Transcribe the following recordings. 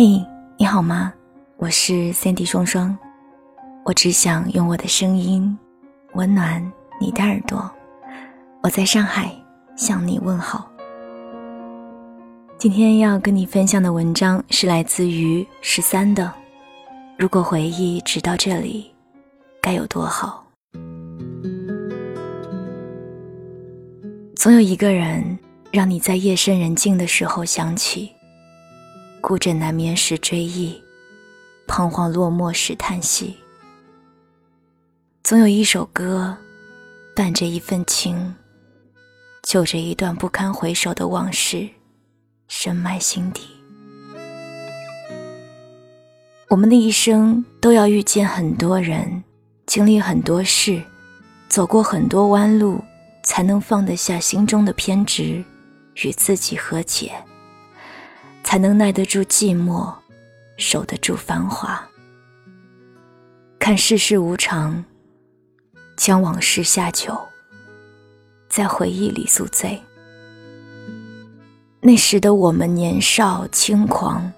嘿，你好吗？我是 Sandy 双双，我只想用我的声音温暖你的耳朵。我在上海向你问好。今天要跟你分享的文章是来自于十三的。如果回忆直到这里，该有多好。总有一个人，让你在夜深人静的时候想起。孤枕难眠时追忆，彷徨落寞时叹息。总有一首歌，伴着一份情，就着一段不堪回首的往事，深埋心底。我们的一生都要遇见很多人，经历很多事，走过很多弯路，才能放得下心中的偏执，与自己和解。才能耐得住寂寞，守得住繁华。看世事无常，将往事下酒，在回忆里宿醉。那时的我们年少轻狂，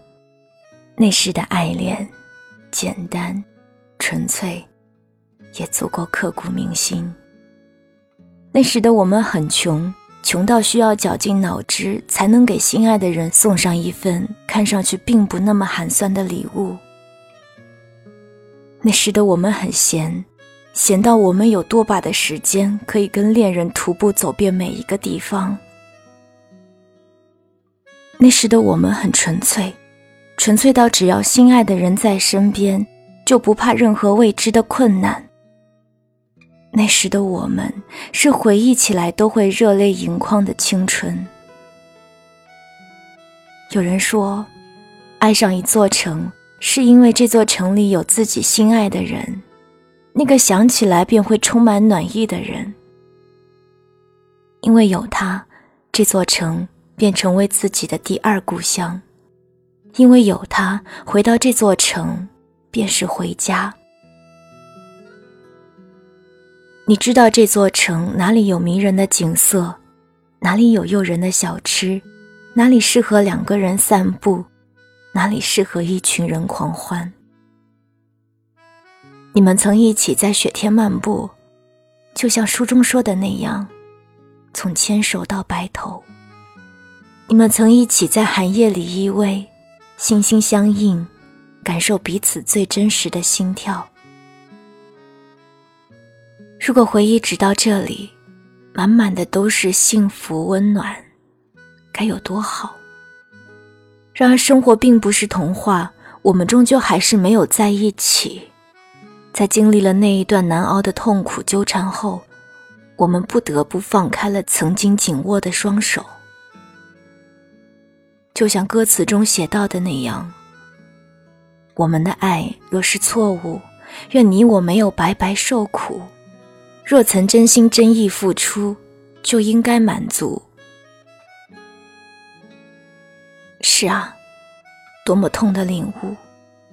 那时的爱恋简单纯粹，也足够刻骨铭心。那时的我们很穷。穷到需要绞尽脑汁才能给心爱的人送上一份看上去并不那么寒酸的礼物。那时的我们很闲，闲到我们有多把的时间可以跟恋人徒步走遍每一个地方。那时的我们很纯粹，纯粹到只要心爱的人在身边，就不怕任何未知的困难。那时的我们，是回忆起来都会热泪盈眶的青春。有人说，爱上一座城，是因为这座城里有自己心爱的人，那个想起来便会充满暖意的人。因为有他，这座城便成为自己的第二故乡；因为有他，回到这座城，便是回家。你知道这座城哪里有迷人的景色，哪里有诱人的小吃，哪里适合两个人散步，哪里适合一群人狂欢。你们曾一起在雪天漫步，就像书中说的那样，从牵手到白头。你们曾一起在寒夜里依偎，心心相印，感受彼此最真实的心跳。如果回忆直到这里，满满的都是幸福温暖，该有多好！然而生活并不是童话，我们终究还是没有在一起。在经历了那一段难熬的痛苦纠缠后，我们不得不放开了曾经紧握的双手。就像歌词中写到的那样：“我们的爱若是错误，愿你我没有白白受苦。”若曾真心真意付出，就应该满足。是啊，多么痛的领悟，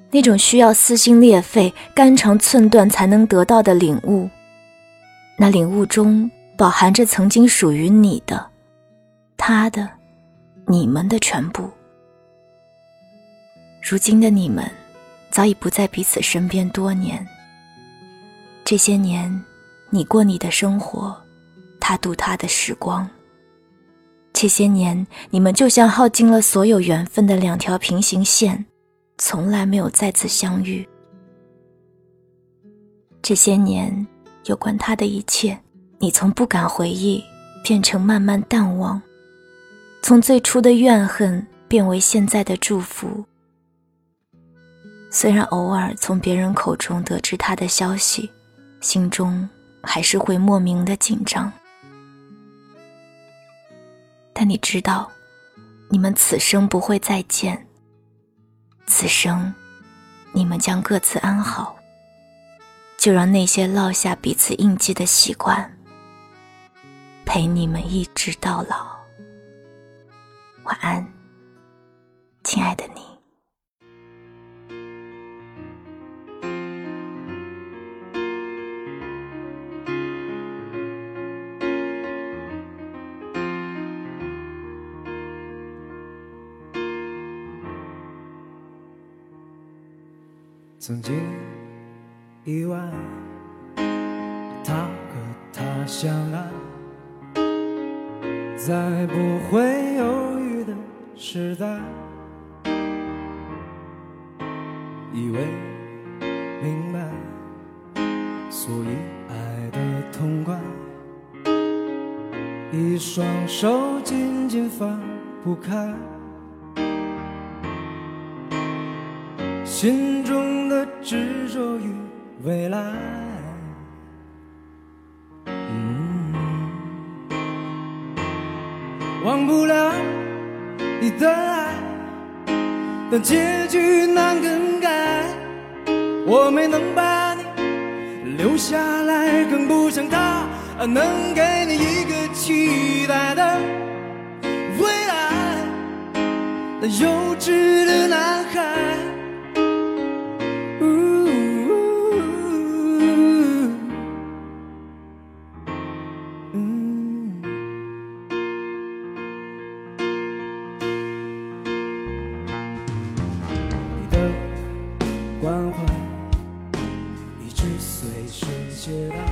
那种需要撕心裂肺、肝肠寸断才能得到的领悟。那领悟中饱含着曾经属于你的、他的、你们的全部。如今的你们，早已不在彼此身边多年。这些年。你过你的生活，他度他的时光。这些年，你们就像耗尽了所有缘分的两条平行线，从来没有再次相遇。这些年，有关他的一切，你从不敢回忆，变成慢慢淡忘；从最初的怨恨，变为现在的祝福。虽然偶尔从别人口中得知他的消息，心中……还是会莫名的紧张，但你知道，你们此生不会再见。此生，你们将各自安好。就让那些烙下彼此印记的习惯，陪你们一直到老。晚安，亲爱的你。曾经意外他和她相爱，在不会犹豫的时代，以为明白，所以爱的痛快，一双手紧紧放不开。心中的执着与未来，嗯，忘不了你的爱，但结局难更改。我没能把你留下来，更不像他能给你一个期待的未来。那幼稚的男孩。关怀一直随身携带。